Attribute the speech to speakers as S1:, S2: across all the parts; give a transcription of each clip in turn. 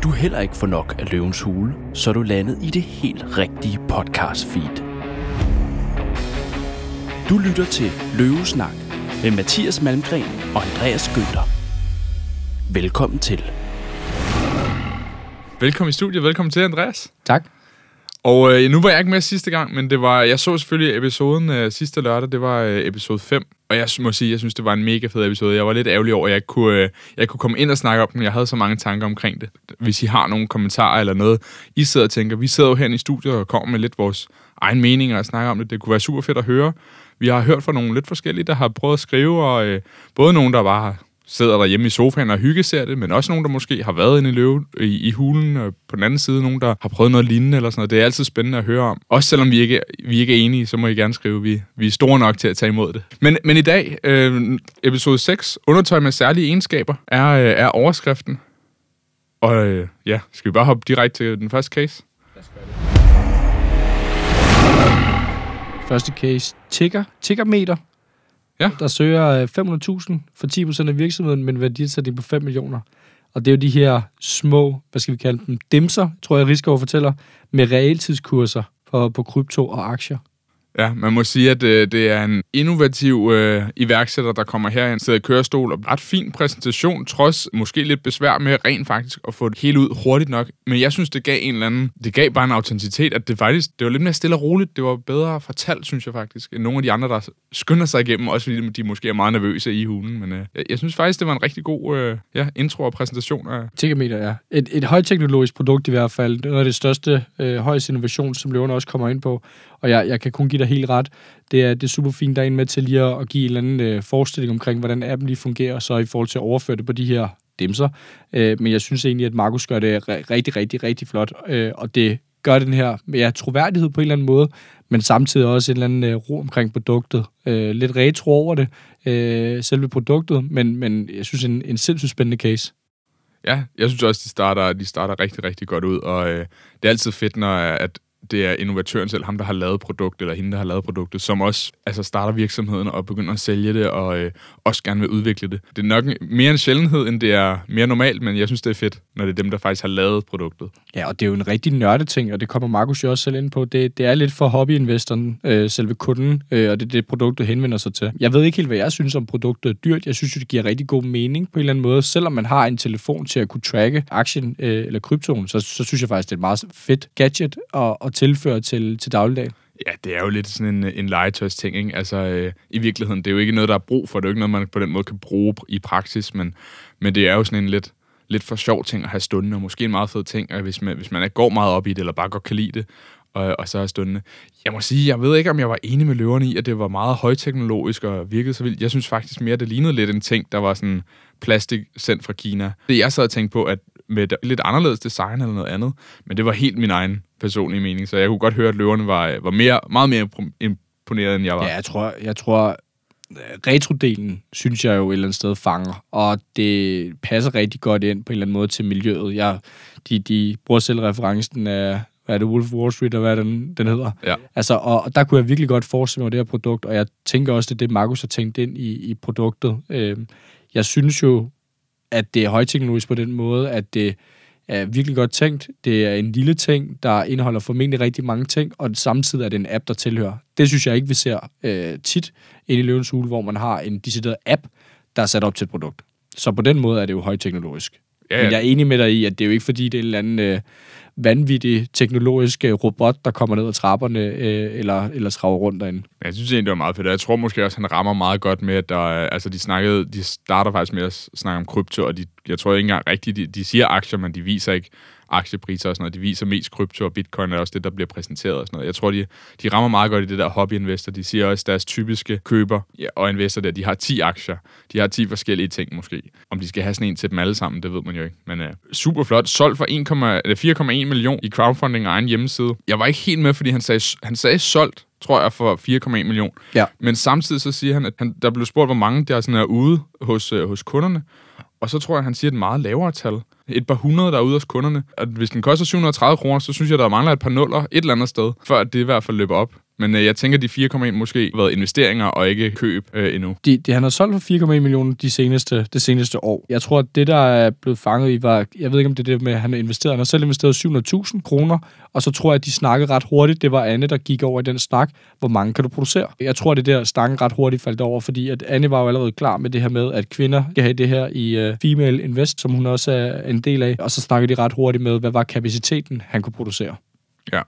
S1: Kan du heller ikke få nok af løvens hule, så er du landet i det helt rigtige podcast feed. Du lytter til Løvesnak med Mathias Malmgren og Andreas Günther. Velkommen til.
S2: Velkommen i studiet, velkommen til, Andreas.
S3: Tak.
S2: Og øh, nu var jeg ikke med sidste gang, men det var, jeg så selvfølgelig episoden øh, sidste lørdag, det var øh, episode 5. Og jeg må sige, jeg synes, det var en mega fed episode. Jeg var lidt ærgerlig over, at jeg ikke kunne, øh, jeg kunne komme ind og snakke om den. Jeg havde så mange tanker omkring det. Hvis I har nogle kommentarer eller noget, I sidder og tænker, vi sidder jo her i studiet og kommer med lidt vores egen mening og snakker om det. Det kunne være super fedt at høre. Vi har hørt fra nogle lidt forskellige, der har prøvet at skrive, og øh, både nogen, der bare har sidder derhjemme i sofaen og hyggeser det, men også nogen, der måske har været inde i løve i, i hulen, og på den anden side nogen, der har prøvet noget lignende eller sådan noget. Det er altid spændende at høre om. Også selvom vi ikke, vi ikke er enige, så må I gerne skrive, vi, vi er store nok til at tage imod det. Men, men i dag, øh, episode 6, undertøj med særlige egenskaber, er, øh, er overskriften. Og øh, ja, skal vi bare hoppe direkte til den første case?
S3: Første case. Tigger. Tiggermeter.
S2: Ja.
S3: Der søger øh, 500.000 for 10% af virksomheden, men værdisætning på 5 millioner. Og det er jo de her små, hvad skal vi kalde dem, dimser, tror jeg, Rigsgaard fortæller, med realtidskurser på, på krypto og aktier.
S2: Ja, man må sige, at øh, det er en innovativ øh, iværksætter, der kommer her ind, sidder i kørestol, og ret fin præsentation, trods måske lidt besvær med rent faktisk at få det hele ud hurtigt nok. Men jeg synes, det gav en eller anden, det gav bare en autenticitet, at det faktisk, det var lidt mere stille og roligt, det var bedre fortalt, synes jeg faktisk, end nogle af de andre, der skynder sig igennem, også fordi de måske er meget nervøse i hulen. Men øh, jeg, jeg synes faktisk, det var en rigtig god øh, ja, intro og præsentation af...
S3: Tiggermeter, ja. Et, et højteknologisk produkt i hvert fald. Det er noget af det største øh, højst innovation, som løverne også kommer ind på. Og jeg, jeg kan kun give dig helt ret. Det er, det er super fint, der er en med til lige at, at give en eller anden øh, forestilling omkring, hvordan appen lige fungerer, så i forhold til at overføre det på de her dimser. Øh, men jeg synes egentlig, at Markus gør det rigtig, rigtig, rigtig flot. Øh, og det gør den her ja, troværdighed på en eller anden måde, men samtidig også en eller anden øh, ro omkring produktet. Øh, lidt retro over det, øh, selve produktet, men, men jeg synes, en, en sindssygt spændende case.
S2: Ja, jeg synes også, de starter, de starter rigtig, rigtig godt ud, og øh, det er altid fedt, når at det er innovatøren selv, ham der har lavet produktet, eller hende, der har lavet produktet, som også altså starter virksomheden og begynder at sælge det, og øh, også gerne vil udvikle det. Det er nok mere en sjældenhed, end det er mere normalt, men jeg synes, det er fedt, når det er dem, der faktisk har lavet produktet.
S3: Ja, og det er jo en rigtig nørdet ting, og det kommer Markus jo også selv ind på. Det, det er lidt for hobbyinvestoren, øh, selve kunden, øh, og det er det, produktet henvender sig til. Jeg ved ikke helt, hvad jeg synes om produktet er dyrt. Jeg synes det giver rigtig god mening på en eller anden måde. Selvom man har en telefon til at kunne tracke aktien øh, eller kryptoen, så, så synes jeg faktisk, det er et meget fedt gadget at, at tilfører til, til dagligdag.
S2: Ja, det er jo lidt sådan en, en legetøjsting, ikke? Altså, øh, i virkeligheden, det er jo ikke noget, der er brug for. Det er jo ikke noget, man på den måde kan bruge i praksis, men, men det er jo sådan en lidt, lidt for sjov ting at have stående, og måske en meget fed ting, og hvis man, hvis man ikke går meget op i det, eller bare godt kan lide det, og, og så er stundende. Jeg må sige, jeg ved ikke, om jeg var enig med løverne i, at det var meget højteknologisk og virkede så vildt. Jeg synes faktisk mere, at det lignede lidt en ting, der var sådan plastik sendt fra Kina. Det jeg sad og tænkte på, at med et lidt anderledes design eller noget andet, men det var helt min egen personlige mening, så jeg kunne godt høre, at løverne var, var mere, meget mere imponeret, end jeg var.
S3: Ja, jeg tror, jeg tror retrodelen synes jeg jo et eller andet sted fanger, og det passer rigtig godt ind på en eller anden måde til miljøet. Jeg, de, de bruger selv referencen af, hvad er det, Wolf Wall Street, og hvad den, den hedder.
S2: Ja.
S3: Altså, og, og der kunne jeg virkelig godt forestille mig det her produkt, og jeg tænker også, det er det, Markus har tænkt ind i, i produktet. Øh, jeg synes jo, at det er højteknologisk på den måde, at det er virkelig godt tænkt. Det er en lille ting, der indeholder formentlig rigtig mange ting, og samtidig er det en app, der tilhører. Det synes jeg ikke, vi ser øh, tit ind i Løvens Hule, hvor man har en decideret app, der er sat op til et produkt. Så på den måde er det jo højteknologisk. Ja, ja. Men jeg er enig med dig i, at det er jo ikke fordi, det er en eller anden øh, vanvittig teknologisk robot, der kommer ned ad trapperne øh, eller, eller traver rundt derinde.
S2: Jeg synes egentlig, det var meget fedt. Jeg tror måske også, han rammer meget godt med, at der, altså, de, snakkede, de starter faktisk med at snakke om krypto, og de, jeg tror ikke engang rigtigt, de, de siger aktier, men de viser ikke aktiepriser og sådan noget. De viser mest krypto, og bitcoin er også det, der bliver præsenteret og sådan noget. Jeg tror, de, de rammer meget godt i det der hobbyinvestor. De siger også, at deres typiske køber og investor der, de har 10 aktier. De har 10 forskellige ting måske. Om de skal have sådan en til dem alle sammen, det ved man jo ikke. Men uh, super flot. Solgt for 4,1 million i crowdfunding af egen hjemmeside. Jeg var ikke helt med, fordi han sagde, han sagde solgt tror jeg, for 4,1 million.
S3: Ja.
S2: Men samtidig så siger han, at han, der blev spurgt, hvor mange der sådan er ude hos, øh, hos kunderne. Og så tror jeg, han siger et meget lavere tal. Et par hundrede, der er ude hos kunderne. Og hvis den koster 730 kroner, så synes jeg, der mangler et par nuller et eller andet sted, før det i hvert fald løber op. Men øh, jeg tænker, de 4,1 måske har været investeringer og ikke køb øh, endnu.
S3: De, de, han har solgt for 4,1 millioner de seneste, det seneste år. Jeg tror, at det, der er blevet fanget i, var... Jeg ved ikke, om det er det med, at han har investeret. Han har selv investeret 700.000 kroner, og så tror jeg, at de snakkede ret hurtigt. Det var Anne, der gik over i den snak. Hvor mange kan du producere? Jeg tror, det der snakken ret hurtigt faldt over, fordi at Anne var jo allerede klar med det her med, at kvinder skal have det her i uh, Female Invest, som hun også er en del af. Og så snakkede de ret hurtigt med, hvad var kapaciteten, han kunne producere.
S2: Ja.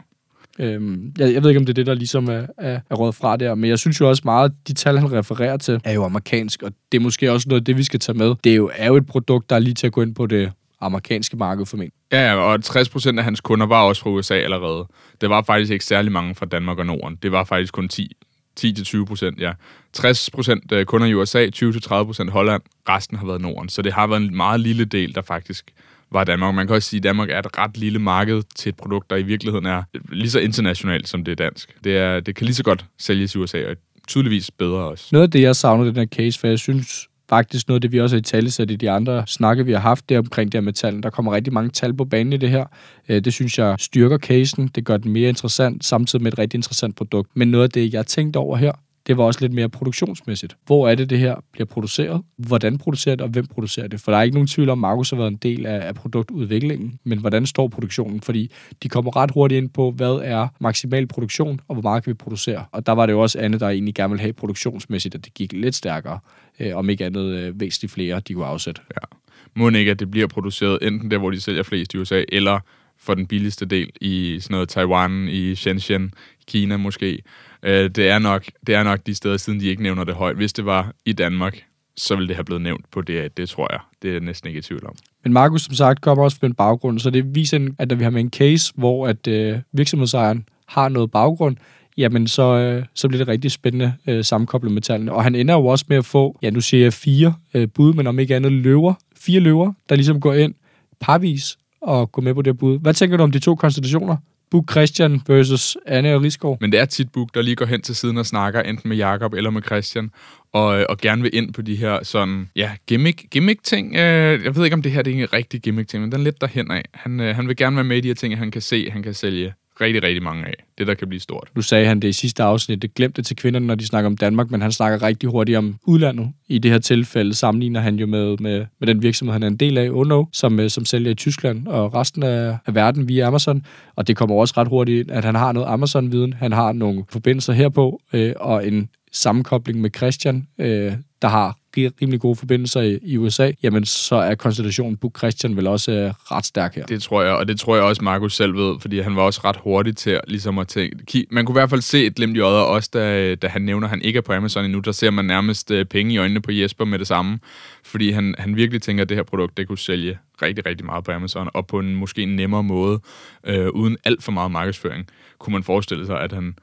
S3: Øhm, jeg, jeg ved ikke, om det er det, der ligesom er, er, er råd fra der, men jeg synes jo også meget, at de tal, han refererer til, er jo amerikansk, og det er måske også noget af det, vi skal tage med. Det er jo, er jo et produkt, der er lige til at gå ind på det amerikanske marked for mig.
S2: Ja, og 60% af hans kunder var også fra USA allerede. Det var faktisk ikke særlig mange fra Danmark og Norden. Det var faktisk kun 10 10-20 procent, ja. 60 procent øh, kunder i USA, 20-30 procent Holland, resten har været Norden. Så det har været en meget lille del, der faktisk var Danmark. Man kan også sige, at Danmark er et ret lille marked til et produkt, der i virkeligheden er lige så internationalt, som det er dansk. Det, er, det kan lige så godt sælges i USA, og tydeligvis bedre også.
S3: Noget af det, jeg savner den her case, for jeg synes faktisk noget af det, vi også har i talesat i de andre snakke, vi har haft der omkring det her med tallene. Der kommer rigtig mange tal på banen i det her. Øh, det synes jeg styrker casen, det gør den mere interessant, samtidig med et rigtig interessant produkt. Men noget af det, jeg tænkte over her, det var også lidt mere produktionsmæssigt. Hvor er det, det her bliver produceret? Hvordan producerer det, og hvem producerer det? For der er ikke nogen tvivl om, at Markus har været en del af, af produktudviklingen, men hvordan står produktionen? Fordi de kommer ret hurtigt ind på, hvad er maksimal produktion, og hvor meget kan vi producere? Og der var det jo også andet, der egentlig gerne ville have produktionsmæssigt, at det gik lidt stærkere, øh, om ikke andet øh, væsentligt flere, de kunne afsætte.
S2: Ja. Må ikke, at det bliver produceret enten der, hvor de sælger flest i USA, eller for den billigste del i sådan noget Taiwan, i Shenzhen, Kina måske. Øh, det, er nok, det er nok de steder, siden de ikke nævner det højt. Hvis det var i Danmark, så ville det have blevet nævnt på det, det tror jeg. Det er jeg næsten ikke i tvivl om.
S3: Men Markus, som sagt, kommer også fra en baggrund, så det viser, at når vi har med en case, hvor at øh, virksomhedsejeren har noget baggrund, jamen så, øh, så bliver det rigtig spændende øh, sammenkoblet med tallene. Og han ender jo også med at få, ja nu siger jeg fire øh, bud, men om ikke andet løver, fire løver, der ligesom går ind parvis og gå med på det bud. Hvad tænker du om de to konstellationer? Buk Christian versus Anne og Rigsgaard.
S2: Men det er tit Buk, der lige går hen til siden og snakker enten med Jakob eller med Christian, og, øh, og gerne vil ind på de her sådan, ja, gimmick, gimmick-ting. Øh, jeg ved ikke, om det her det er en rigtig gimmick-ting, men den er lidt derhen af. Han, øh, han vil gerne være med i de her ting, han kan se, han kan sælge rigtig, rigtig mange af. Det, der kan blive stort.
S3: Nu sagde han det i sidste afsnit, det glemte til kvinderne, når de snakker om Danmark, men han snakker rigtig hurtigt om udlandet. I det her tilfælde sammenligner han jo med, med, med den virksomhed, han er en del af, Ono, som, øh, som sælger i Tyskland og resten af, af verden via Amazon. Og det kommer også ret hurtigt, at han har noget Amazon-viden, han har nogle forbindelser herpå, øh, og en sammenkobling med Christian, øh, der har rimelig gode forbindelser i, i USA, jamen så er konstellationen Book Christian vel også øh, ret stærk her.
S2: Det tror jeg, og det tror jeg også Markus selv ved, fordi han var også ret hurtig til ligesom at tænke. Man kunne i hvert fald se et glimt i øjet også, da, da han nævner, at han ikke er på Amazon endnu. Der ser man nærmest øh, penge i øjnene på Jesper med det samme, fordi han, han virkelig tænker, at det her produkt, det kunne sælge rigtig, rigtig meget på Amazon, og på en måske en nemmere måde, øh, uden alt for meget markedsføring, kunne man forestille sig, at han,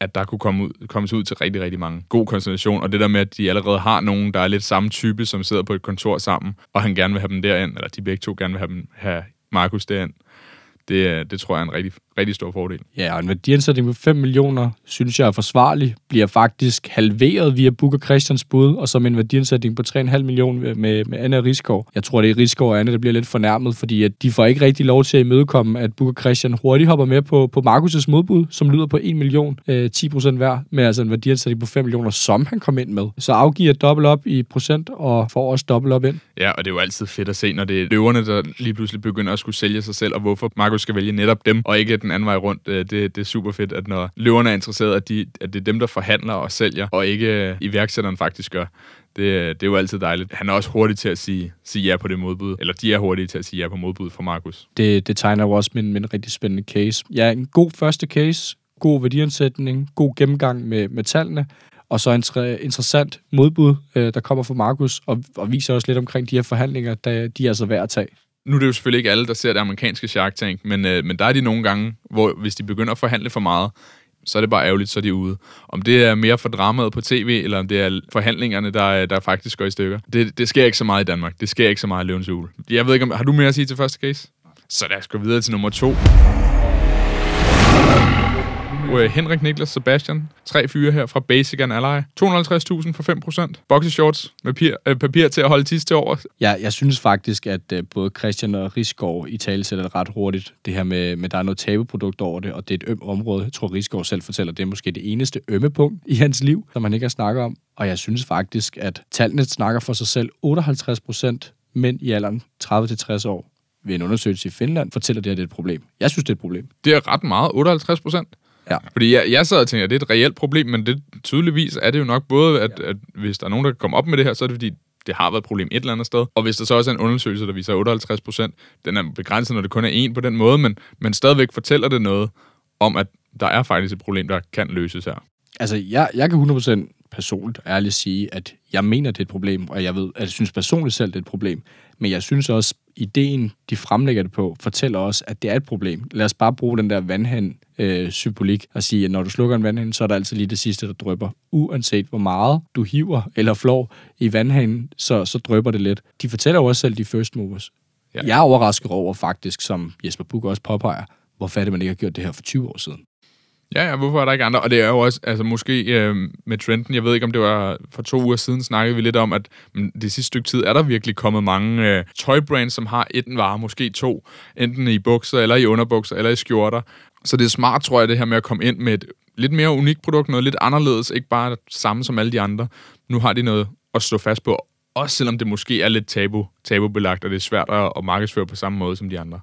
S2: at der kunne komme ud, kommes ud til rigtig, rigtig mange. God konstellation, og det der med, at de allerede har nogen, der er lidt samme type, som sidder på et kontor sammen, og han gerne vil have dem derind, eller de begge to gerne vil have, dem, have Markus derind, det, øh, det tror jeg er en rigtig, rigtig stor fordel.
S3: Ja, og en værdiansætning på 5 millioner, synes jeg er forsvarlig, bliver faktisk halveret via Booker Christians bud, og som en værdiansætning på 3,5 millioner med, med Anna Riskov. Jeg tror, det er Riskov og Anna, der bliver lidt fornærmet, fordi at de får ikke rigtig lov til at imødekomme, at Booker Christian hurtigt hopper med på, på Markus' modbud, som lyder på 1 million, øh, 10 procent hver, med altså en værdiansætning på 5 millioner, som han kom ind med. Så afgiver dobbelt op i procent, og får også dobbelt op ind.
S2: Ja, og det er jo altid fedt at se, når det er løverne, der lige pludselig begynder at skulle sælge sig selv, og hvorfor Markus skal vælge netop dem, og ikke den anden vej rundt. Øh, det, det er super fedt, at når løverne er interesseret, at, de, at det er dem, der forhandler og sælger, og ikke øh, iværksætteren faktisk gør. Det, øh, det er jo altid dejligt. Han er også hurtig til at sige, sige ja på det modbud, eller de er hurtige til at sige ja på modbud fra Markus.
S3: Det, det tegner jo også min, min rigtig spændende case. Ja, en god første case, god værdiansætning, god gennemgang med, med tallene, og så en tre, interessant modbud, øh, der kommer fra Markus, og, og viser også lidt omkring de her forhandlinger, der de er altså værd at tage
S2: nu er det jo selvfølgelig ikke alle, der ser det amerikanske Shark Tank, men, øh, men der er de nogle gange, hvor hvis de begynder at forhandle for meget, så er det bare ærgerligt, så er de ude. Om det er mere for dramaet på tv, eller om det er forhandlingerne, der, øh, der faktisk går i stykker. Det, det sker ikke så meget i Danmark. Det sker ikke så meget i Løvens Jeg ved ikke, om, har du mere at sige til første case? Så lad os gå videre til nummer to. Uh, Henrik, Niklas, Sebastian. Tre fyre her fra Basic and Ally. 250.000 for 5%. Boxershorts med papir, øh, papir til at holde tis til over.
S3: Ja, jeg synes faktisk, at øh, både Christian og Risgaard i tale sætter det ret hurtigt. Det her med, med, der er noget tabeprodukt over det, og det er et øm område. Jeg tror, Risgaard selv fortæller, det er måske det eneste ømme punkt i hans liv, som man ikke har snakket om. Og jeg synes faktisk, at tallene snakker for sig selv. 58 procent mænd i alderen 30-60 år ved en undersøgelse i Finland fortæller det, at det er et problem. Jeg synes, det er et problem.
S2: Det er ret meget, 58 procent.
S3: Ja.
S2: Fordi jeg, jeg sad og tænkte, at det er et reelt problem, men det tydeligvis er det jo nok både, at, at hvis der er nogen, der kan komme op med det her, så er det fordi, det har været et problem et eller andet sted. Og hvis der så også er en undersøgelse, der viser 58 procent, den er begrænset, når det kun er en på den måde, men, men stadigvæk fortæller det noget om, at der er faktisk et problem, der kan løses her.
S3: Altså, jeg, jeg kan 100% personligt ærligt sige, at jeg mener, det er et problem, og jeg ved, at jeg synes personligt selv, det er et problem. Men jeg synes også, ideen, de fremlægger det på, fortæller også, at det er et problem. Lad os bare bruge den der vandhænd øh, symbolik og sige, at når du slukker en vandhænd, så er der altid lige det sidste, der drøber. Uanset hvor meget du hiver eller flår i vandhænden, så, så drøber det lidt. De fortæller jo også selv, de first movers. Ja. Jeg er overrasket over faktisk, som Jesper Buch også påpeger, hvorfor er det, man ikke har gjort det her for 20 år siden.
S2: Ja, ja, hvorfor er der ikke andre? Og det er jo også, altså måske øh, med trenden, jeg ved ikke, om det var for to uger siden, snakkede vi lidt om, at men, det sidste stykke tid er der virkelig kommet mange øh, tøjbrands, som har et vare, måske to, enten i bukser, eller i underbukser, eller i skjorter. Så det er smart, tror jeg, det her med at komme ind med et lidt mere unikt produkt, noget lidt anderledes, ikke bare det samme som alle de andre. Nu har de noget at stå fast på, også selvom det måske er lidt tabu, tabubelagt, og det er svært at, at markedsføre på samme måde som de andre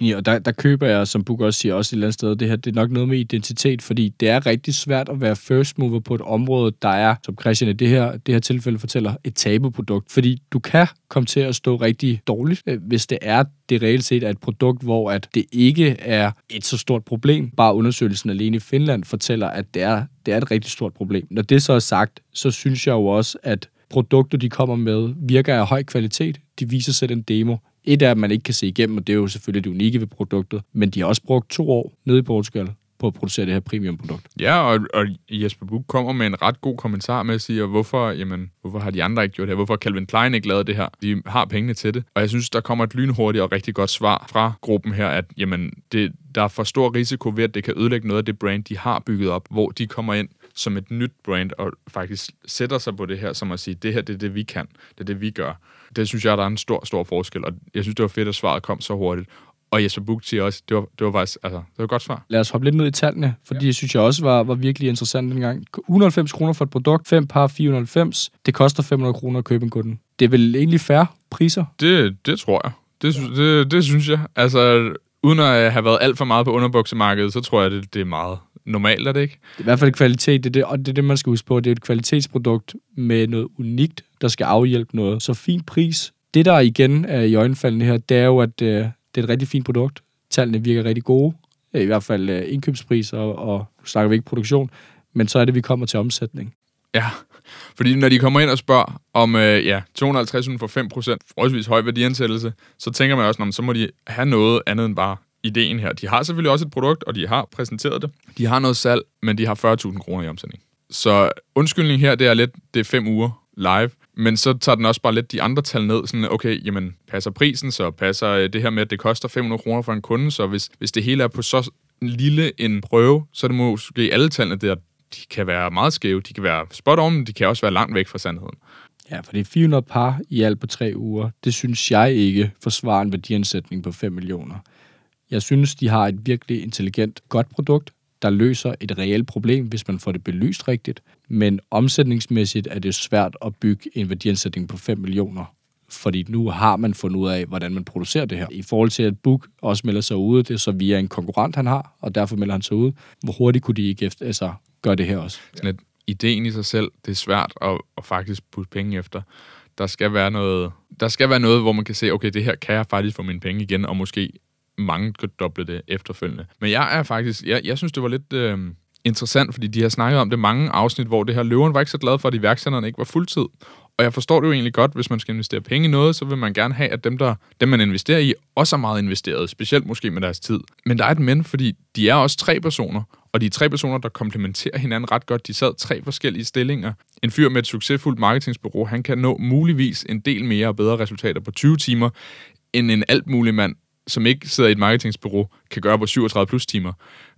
S3: Ja, og der, der køber jeg, som Buk også siger, også et eller andet sted, det her, det er nok noget med identitet, fordi det er rigtig svært at være first mover på et område, der er, som Christian i det her, det her tilfælde fortæller, et tabeprodukt. fordi du kan komme til at stå rigtig dårligt, øh, hvis det er det reelt set er et produkt, hvor at det ikke er et så stort problem. Bare undersøgelsen alene i Finland fortæller, at det er, det er et rigtig stort problem. Når det så er sagt, så synes jeg jo også, at produkter, de kommer med, virker af høj kvalitet. De viser selv en demo. Et er, at man ikke kan se igennem, og det er jo selvfølgelig det unikke ved produktet, men de har også brugt to år nede i Portugal på at producere det her premium-produkt.
S2: Ja, og, og Jesper Buch kommer med en ret god kommentar med at sige, hvorfor, jamen, hvorfor har de andre ikke gjort det her? Hvorfor har Calvin Klein ikke lavet det her? De har pengene til det. Og jeg synes, der kommer et lynhurtigt og rigtig godt svar fra gruppen her, at jamen, det, der er for stor risiko ved, at det kan ødelægge noget af det brand, de har bygget op, hvor de kommer ind som et nyt brand og faktisk sætter sig på det her, som at sige, det her det er det, vi kan. Det er det, vi gør. Det synes jeg, der er en stor, stor forskel, og jeg synes, det var fedt, at svaret kom så hurtigt. Og Jesper Buch siger også, det var, det var faktisk, altså, det var et godt svar.
S3: Lad os hoppe lidt ned i tallene, fordi ja. jeg synes jeg også var, var virkelig interessant dengang. 190 kroner for et produkt, 5 par 490. Det koster 500 kroner at købe en kunden. Det er vel egentlig færre priser?
S2: Det, det tror jeg. Det, det, det synes jeg. Altså, uden at have været alt for meget på underbuksemarkedet, så tror jeg, det, det er meget normalt, er det ikke?
S3: Det er i hvert fald kvalitet, det er det, og det er det, man skal huske på. Det er et kvalitetsprodukt med noget unikt, der skal afhjælpe noget. Så fin pris. Det, der igen er i øjenfaldene her, det er jo, at øh, det er et rigtig fint produkt. Tallene virker rigtig gode. I hvert fald øh, indkøbspris, og, og nu snakker vi ikke produktion, men så er det, vi kommer til omsætning.
S2: Ja, fordi når de kommer ind og spørger om øh, ja, 250 for 5%, forholdsvis høj værdiansættelse, så tænker man også, at så må de have noget andet end bare ideen her. De har selvfølgelig også et produkt, og de har præsenteret det. De har noget salg, men de har 40.000 kroner i omsætning. Så undskyldning her, det er lidt, det er fem uger live, men så tager den også bare lidt de andre tal ned, sådan, okay, jamen, passer prisen, så passer øh, det her med, at det koster 500 kroner for en kunde, så hvis, hvis det hele er på så lille en prøve, så er det måske alle tallene der, de kan være meget skæve, de kan være spot on, de kan også være langt væk fra sandheden.
S3: Ja, for det er 400 par i alt på tre uger. Det synes jeg ikke forsvarer en værdiansætning på 5 millioner. Jeg synes, de har et virkelig intelligent, godt produkt, der løser et reelt problem, hvis man får det belyst rigtigt. Men omsætningsmæssigt er det svært at bygge en værdiansætning på 5 millioner fordi nu har man fundet ud af, hvordan man producerer det her. I forhold til, at Book også melder sig ud, det er så via en konkurrent, han har, og derfor melder han sig ud. Hvor hurtigt kunne de ikke efter, altså, gøre det her også?
S2: Sådan at ideen i sig selv, det er svært at, at faktisk putte penge efter. Der skal være noget, der skal være noget, hvor man kan se, okay, det her kan jeg faktisk få mine penge igen, og måske mange doble det efterfølgende. Men jeg er faktisk, jeg, jeg synes, det var lidt øh, interessant, fordi de har snakket om det mange afsnit, hvor det her løveren var ikke så glad for, at iværksætterne ikke var fuldtid. Og jeg forstår det jo egentlig godt, hvis man skal investere penge i noget, så vil man gerne have, at dem, der, dem man investerer i, også er meget investeret, specielt måske med deres tid. Men der er et men, fordi de er også tre personer, og de er tre personer, der komplementerer hinanden ret godt. De sad tre forskellige stillinger. En fyr med et succesfuldt marketingsbureau, han kan nå muligvis en del mere og bedre resultater på 20 timer, end en alt mulig mand som ikke sidder i et marketingsbureau, kan gøre på 37 plus timer.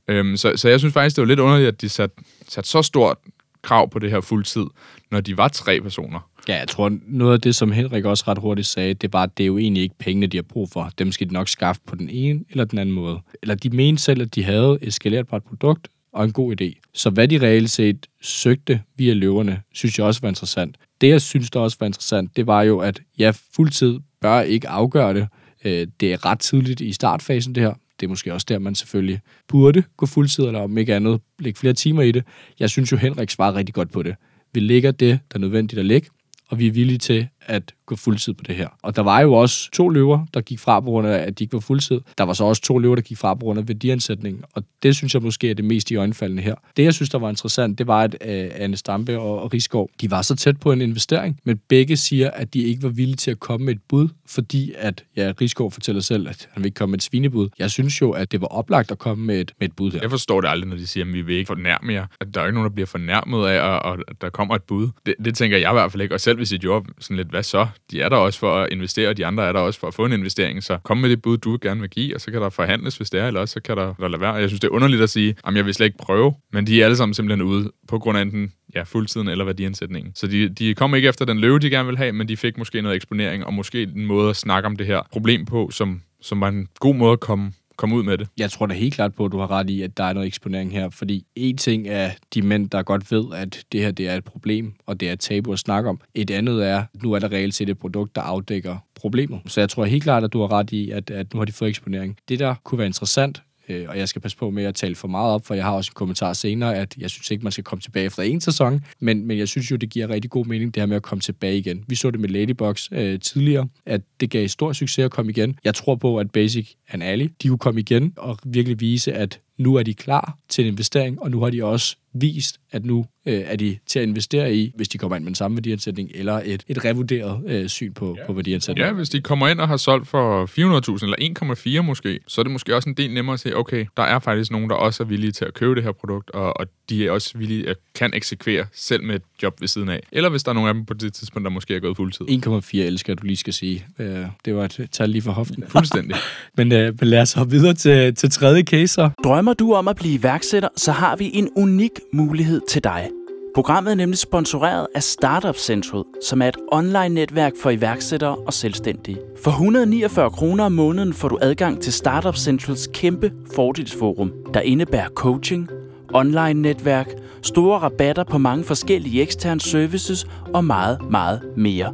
S2: Øhm, så, så jeg synes faktisk, det var lidt underligt, at de satte sat så stort krav på det her fuldtid, når de var tre personer.
S3: Ja, jeg tror, noget af det, som Henrik også ret hurtigt sagde, det var, at det er jo egentlig ikke pengene, de har brug for. Dem skal de nok skaffe på den ene eller den anden måde. Eller de mente selv, at de havde et skalerbart produkt og en god idé. Så hvad de reelt set søgte via løverne, synes jeg også var interessant. Det, jeg synes, der også var interessant, det var jo, at ja, fuldtid bør ikke afgøre det. Øh, det er ret tidligt i startfasen, det her. Det er måske også der, man selvfølgelig burde gå fuldtid, eller om ikke andet, lægge flere timer i det. Jeg synes jo, Henrik svarer rigtig godt på det. Vi lægger det, der er nødvendigt at lægge, og vi er villige til at gå fuldtid på det her. Og der var jo også to løver, der gik fra på grund af, at de ikke var fuldtid. Der var så også to løver, der gik fra på grund af værdiansætningen, og det synes jeg måske er det mest i øjenfaldende her. Det, jeg synes, der var interessant, det var, at uh, Anne Stampe og, og Riskov, de var så tæt på en investering, men begge siger, at de ikke var villige til at komme med et bud, fordi at, ja, Riskov fortæller selv, at han vil ikke komme med et svinebud. Jeg synes jo, at det var oplagt at komme med et, med et bud her.
S2: Jeg forstår det aldrig, når de siger, at vi vil ikke fornærme jer. At der er ikke nogen, der bliver fornærmet af, og, og at der kommer et bud. Det, det tænker jeg i hvert fald ikke. Og selv hvis I gjorde sådan lidt, hvad så? De er der også for at investere, og de andre er der også for at få en investering. Så kom med det bud, du gerne vil give, og så kan der forhandles, hvis det er, eller også så kan der, der lade være. Jeg synes, det er underligt at sige, at jeg vil slet ikke prøve, men de er alle sammen simpelthen ude på grund af enten ja, fuldtiden eller værdiansætningen. Så de, de kom ikke efter den løve, de gerne vil have, men de fik måske noget eksponering, og måske en måde at snakke om det her problem på, som, som var en god måde at komme komme ud med det.
S3: Jeg tror da helt klart på, at du har ret i, at der er noget eksponering her, fordi en ting er de mænd, der godt ved, at det her det er et problem, og det er et tabu at snakke om. Et andet er, at nu er der reelt set et produkt, der afdækker problemet. Så jeg tror helt klart, at du har ret i, at, at nu har de fået eksponering. Det, der kunne være interessant, øh, og jeg skal passe på med at tale for meget op, for jeg har også en kommentar senere, at jeg synes ikke, man skal komme tilbage efter en sæson, men, men jeg synes jo, det giver rigtig god mening, det her med at komme tilbage igen. Vi så det med Ladybox øh, tidligere, at det gav stor succes at komme igen. Jeg tror på, at Basic and Ali, de kunne komme igen og virkelig vise, at nu er de klar til en investering, og nu har de også vist, at nu øh, er de til at investere i, hvis de kommer ind med den samme værdiansætning, eller et, et revurderet øh, syn på, ja. på værdiansætning.
S2: Ja, hvis de kommer ind og har solgt for 400.000 eller 1,4 måske, så er det måske også en del nemmere at se, okay, der er faktisk nogen, der også er villige til at købe det her produkt, og, og de er også villige at kan eksekvere selv med et job ved siden af. Eller hvis der er nogen af dem på det tidspunkt, der måske er gået fuldtid.
S3: 1,4 elsker du lige skal sige. Øh, det var et tal lige for hoften.
S2: Fuldstændig.
S3: men, øh, men lad os hoppe videre til, til tredje case.
S1: Drømmer du om at blive iværksætter, så har vi en unik mulighed til dig. Programmet er nemlig sponsoreret af Startup Central, som er et online-netværk for iværksættere og selvstændige. For 149 kroner om måneden får du adgang til Startup Centrals kæmpe fordelsforum, der indebærer coaching, online-netværk, store rabatter på mange forskellige eksterne services og meget, meget mere.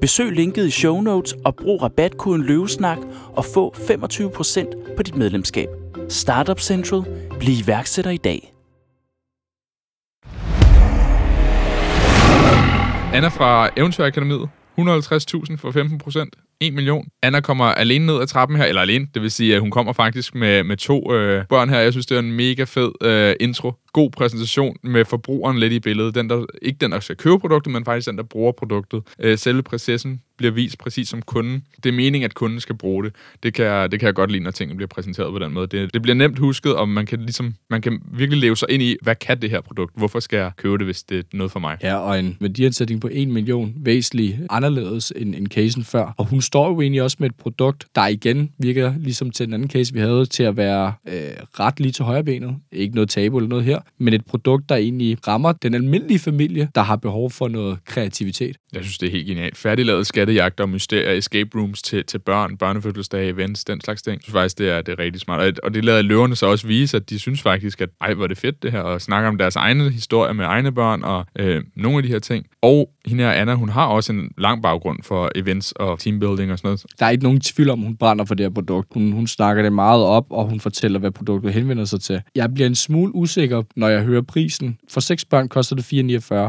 S1: Besøg linket i show notes og brug rabatkoden løvesnak og få 25% på dit medlemskab. Startup Central. Bliv iværksætter i dag.
S2: Anna fra Eventyrakademiet. 150.000 for 15 procent. 1 million. Anna kommer alene ned ad trappen her, eller alene, det vil sige, at hun kommer faktisk med, med to øh, børn her. Jeg synes, det er en mega fed øh, intro. God præsentation med forbrugeren lidt i billedet. Den, der, ikke den, der skal købe produktet, men faktisk den, der bruger produktet. Øh, selve processen bliver vist præcis som kunden. Det er meningen, at kunden skal bruge det. Det kan, jeg, det kan jeg godt lide, når tingene bliver præsenteret på den måde. Det, det bliver nemt husket, og man kan, ligesom, man kan virkelig leve sig ind i, hvad kan det her produkt? Hvorfor skal jeg købe det, hvis det er noget for mig?
S3: Ja, og en værdiansætning på 1 million væsentligt anderledes end, end casen før. Og hun står jo egentlig også med et produkt, der igen virker ligesom til den anden case, vi havde, til at være øh, ret lige til højrebenet. Ikke noget tabu eller noget her, men et produkt, der egentlig rammer den almindelige familie, der har behov for noget kreativitet.
S2: Jeg synes, det er helt genialt. Færdiglavet skattejagter og mysterier, escape rooms til, til børn, børnefødselsdage, events, den slags ting. Jeg synes faktisk, det er, det er rigtig smart. Og det lader løverne så også vise, at de synes faktisk, at ej, hvor er det fedt det her, og snakker om deres egne historier med egne børn og øh, nogle af de her ting. Og hende her, Anna, hun har også en lang baggrund for events og teambuilding og sådan noget.
S3: Der er ikke nogen tvivl om, hun brænder for det her produkt. Hun, hun snakker det meget op, og hun fortæller, hvad produktet henvender sig til. Jeg bliver en smule usikker, når jeg hører prisen. For seks børn koster det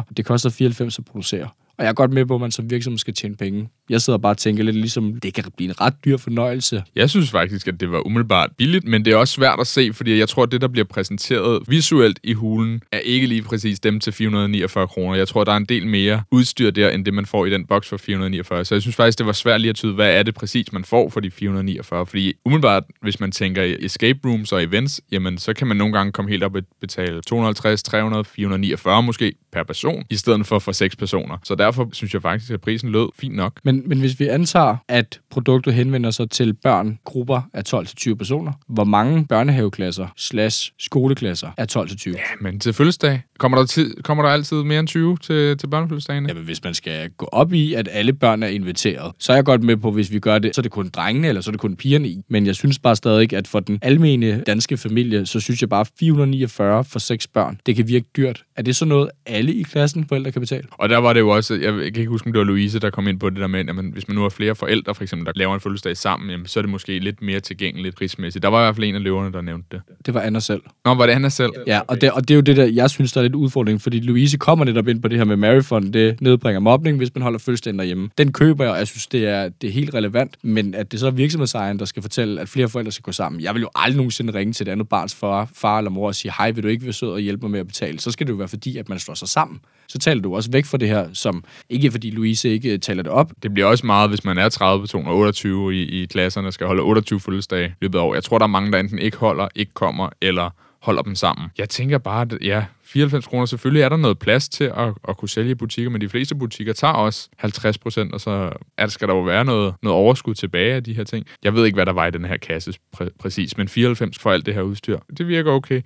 S3: 4,49. Det koster 94 at producere. Og jeg er godt med på, at man som virksomhed skal tjene penge. Jeg sidder bare og tænker lidt ligesom, det kan blive en ret dyr fornøjelse.
S2: Jeg synes faktisk, at det var umiddelbart billigt, men det er også svært at se, fordi jeg tror, at det, der bliver præsenteret visuelt i hulen, er ikke lige præcis dem til 449 kroner. Jeg tror, der er en del mere udstyr der, end det, man får i den boks for 449. Så jeg synes faktisk, det var svært lige at tyde, hvad er det præcis, man får for de 449. Fordi umiddelbart, hvis man tænker escape rooms og events, jamen så kan man nogle gange komme helt op og betale 250, 300, 449 måske per person, i stedet for for seks personer. Så der derfor synes jeg faktisk, at prisen lød fint nok.
S3: Men, men hvis vi antager, at produktet henvender sig til børn, grupper af 12-20 personer, hvor mange børnehaveklasser slash skoleklasser er 12-20?
S2: Ja, men til fødselsdag, kommer der, tid, kommer der altid mere end 20 til, til børnefødselsdagene?
S3: Jamen, hvis man skal gå op i, at alle børn er inviteret, så er jeg godt med på, hvis vi gør det, så er det kun drengene, eller så er det kun pigerne i. Men jeg synes bare stadig, at for den almene danske familie, så synes jeg bare 449 for seks børn, det kan virke dyrt. Er det så noget, alle i klassen forældre kan betale?
S2: Og der var det jo også, jeg kan ikke huske, om det var Louise, der kom ind på det der med, at hvis man nu har flere forældre, for eksempel, der laver en fødselsdag sammen, jamen, så er det måske lidt mere tilgængeligt prismæssigt. Der var i hvert fald en af løverne, der nævnte det.
S3: Det var Anna selv.
S2: Nå, var det Anna selv?
S3: Ja, og det, og det er jo det der, jeg synes, der er lidt udfordring, fordi Louise kommer netop ind på det her med Maryfond, det nedbringer mobning, hvis man holder fødselsdagen derhjemme. Den køber jeg, og jeg synes, det er, det er helt relevant, men at det så er virksomhedsejeren, der skal fortælle, at flere forældre skal gå sammen. Jeg vil jo aldrig nogensinde ringe til et andet barns far, far eller mor og sige, hej, vil du ikke være sød og hjælpe mig med at betale? Så skal det jo være fordi, at man slår sig sammen. Så taler du også væk fra det her, som ikke fordi Louise ikke øh, taler det op.
S2: Det bliver også meget, hvis man er 30 personer, 28 i, i klasserne, skal holde 28 fødselsdage i løbet af år. Jeg tror, der er mange, der enten ikke holder, ikke kommer, eller holder dem sammen. Jeg tænker bare, at ja, 94 kroner. Selvfølgelig er der noget plads til at, at kunne sælge i butikker, men de fleste butikker tager også 50 procent, og så er, skal der jo være noget, noget overskud tilbage af de her ting. Jeg ved ikke, hvad der var i den her kasse præ- præcis, men 94 for alt det her udstyr, det virker okay.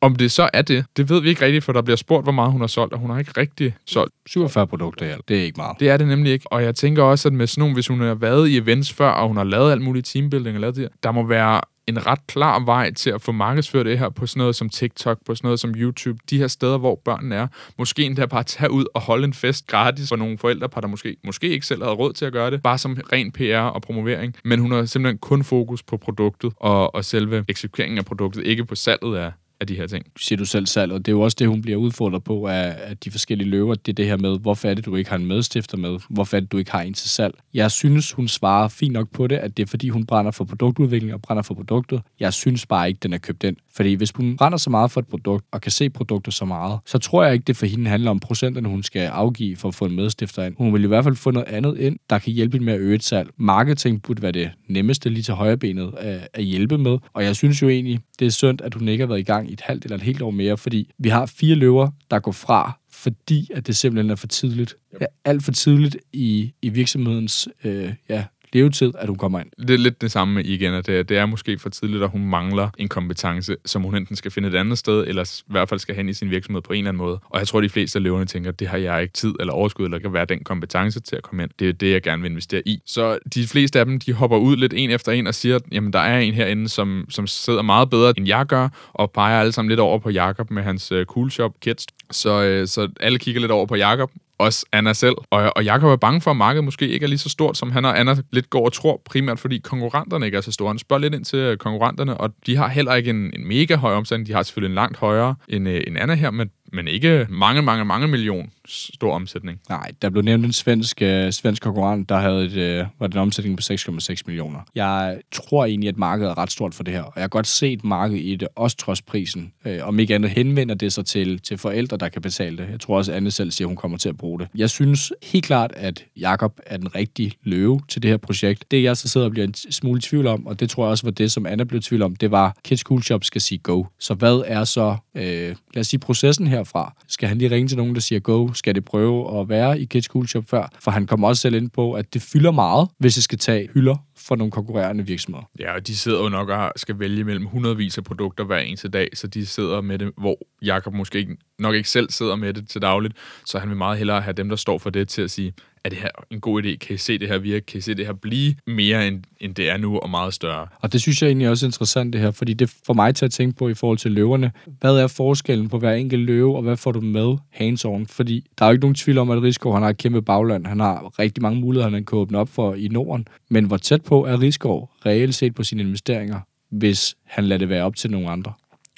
S2: Om det så er det, det ved vi ikke rigtigt, for der bliver spurgt, hvor meget hun har solgt, og hun har ikke rigtig solgt.
S3: 47 produkter, ja. Det er ikke meget.
S2: Det er det nemlig ikke. Og jeg tænker også, at med sådan nogle, hvis hun har været i events før, og hun har lavet alt muligt teambuilding og lavet det, der må være en ret klar vej til at få markedsført det her på sådan noget som TikTok, på sådan noget som YouTube, de her steder, hvor børnene er. Måske endda bare tage ud og holde en fest gratis for nogle forældrepar, der måske, måske ikke selv havde råd til at gøre det, bare som ren PR og promovering. Men hun har simpelthen kun fokus på produktet og, og selve eksekveringen af produktet, ikke på salget af, af de her ting.
S3: Siger du selv salg, og det er jo også det, hun bliver udfordret på af, af de forskellige løver. Det er det her med, hvorfor er det, du ikke har en medstifter med? Hvorfor er det, du ikke har en til salg? Jeg synes, hun svarer fint nok på det, at det er fordi, hun brænder for produktudvikling og brænder for produktet. Jeg synes bare ikke, den er købt ind. Fordi hvis hun brænder så meget for et produkt og kan se produkter så meget, så tror jeg ikke, det for hende handler om procenterne, hun skal afgive for at få en medstifter ind. Hun vil i hvert fald få noget andet ind, der kan hjælpe med at øge et salg. Marketing burde være det nemmeste lige til højrebenet at, at hjælpe med. Og jeg synes jo egentlig, det er synd, at hun ikke har været i gang i et halvt eller et helt år mere, fordi vi har fire løver, der går fra, fordi at det simpelthen er for tidligt. Ja, alt for tidligt i, i virksomhedens øh, ja, levetid, at hun kommer ind.
S2: Det er lidt det samme med igen, at det, det er måske for tidligt, at hun mangler en kompetence, som hun enten skal finde et andet sted, eller i hvert fald skal hen i sin virksomhed på en eller anden måde. Og jeg tror, de fleste af løverne tænker, at det har jeg ikke tid eller overskud, eller kan være den kompetence til at komme ind. Det er det, jeg gerne vil investere i. Så de fleste af dem, de hopper ud lidt en efter en og siger, at jamen, der er en herinde, som, som sidder meget bedre, end jeg gør, og peger alle sammen lidt over på Jakob med hans øh, cool shop kids. Så, øh, så alle kigger lidt over på Jakob, også Anna selv. Og, og Jakob er bange for, at markedet måske ikke er lige så stort, som han og Anna lidt går og tror, primært fordi konkurrenterne ikke er så store. Han spørger lidt ind til øh, konkurrenterne, og de har heller ikke en, en mega høj omsætning. De har selvfølgelig en langt højere end, øh, end Anna her, men, men ikke mange, mange, mange millioner stor omsætning.
S3: Nej, der blev nævnt en svensk, øh, svensk konkurrent, der havde et, øh, var den omsætning på 6,6 millioner. Jeg tror egentlig, at markedet er ret stort for det her, og jeg har godt set markedet i det, også trods prisen. Øh, om ikke andet henvender det sig til, til forældre, der kan betale det. Jeg tror også, at Anne selv siger, at hun kommer til at bruge det. Jeg synes helt klart, at Jakob er den rigtige løve til det her projekt. Det, jeg så sidder og bliver en smule tvivl om, og det tror jeg også var det, som Anna blev tvivl om, det var, Kids Cool Shop skal sige go. Så hvad er så, øh, lad os sige, processen herfra? Skal han lige ringe til nogen, der siger go? Skal det prøve at være i Kids Cool Shop før? For han kommer også selv ind på, at det fylder meget, hvis jeg skal tage hylder for nogle konkurrerende virksomheder.
S2: Ja, og de sidder jo nok og skal vælge mellem hundredvis af produkter hver eneste dag, så de sidder med det, hvor Jakob måske ikke, nok ikke selv sidder med det til dagligt, så han vil meget hellere have dem, der står for det, til at sige, er det her en god idé? Kan I se det her virke? Kan I se det her blive mere, end, end det er nu, og meget større?
S3: Og det synes jeg egentlig også er interessant, det her, fordi det får mig til at tænke på i forhold til løverne. Hvad er forskellen på hver enkelt løve, og hvad får du med hands-on? Fordi der er jo ikke nogen tvivl om, at Rigsgaard han har et kæmpe bagland. Han har rigtig mange muligheder, han kan åbne op for i Norden. Men hvor tæt på er Rigsgaard reelt set på sine investeringer, hvis han lader det være op til nogle andre?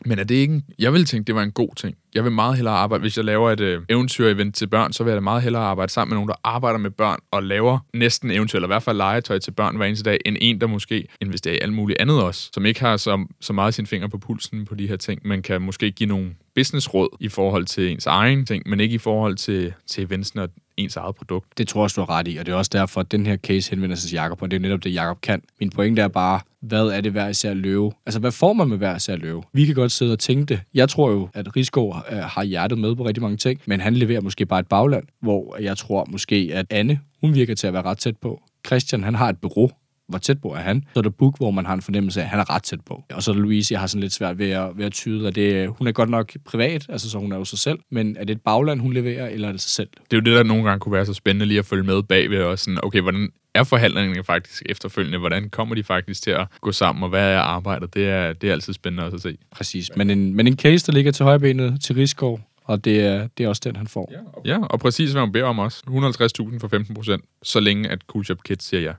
S2: Men er det ikke en, Jeg vil tænke, det var en god ting. Jeg vil meget hellere arbejde, hvis jeg laver et øh, eventyr-event til børn, så vil jeg da meget hellere arbejde sammen med nogen, der arbejder med børn og laver næsten eventyr, eller i hvert fald legetøj til børn hver eneste dag, end en, der måske investerer i alt muligt andet også, som ikke har så, så meget sin finger på pulsen på de her ting, men kan måske give nogle businessråd i forhold til ens egen ting, men ikke i forhold til, til eventsen og ens eget produkt.
S3: Det tror jeg også, du har ret i, og det er også derfor, at den her case henvender sig til Jacob, og det er netop det, Jacob kan. Min pointe er bare, hvad er det hver især løve? Altså, hvad får man med hver især løve? Vi kan godt sidde og tænke det. Jeg tror jo, at Rigsgaard øh, har hjertet med på rigtig mange ting, men han leverer måske bare et bagland, hvor jeg tror måske, at Anne, hun virker til at være ret tæt på. Christian, han har et bureau, hvor tæt på er han. Så er der Book, hvor man har en fornemmelse af, at han er ret tæt på. Og så er der Louise, jeg har sådan lidt svært ved at, ved at tyde, at det, øh, hun er godt nok privat, altså så hun er jo sig selv, men er det et bagland, hun leverer, eller er det sig selv?
S2: Det er jo det, der nogle gange kunne være så spændende lige at følge med bagved og sådan, okay, hvordan er forhandlingerne faktisk efterfølgende? Hvordan kommer de faktisk til at gå sammen, og hvad er arbejdet? Det er, det er altid spændende også at se.
S3: Præcis, men en, men en case, der ligger til højbenet til Rigsgaard, og det er, det er også den, han får.
S2: Ja, og præcis hvad man beder om også. 150.000 for 15 procent, så længe at Cool Shop Kids siger ja.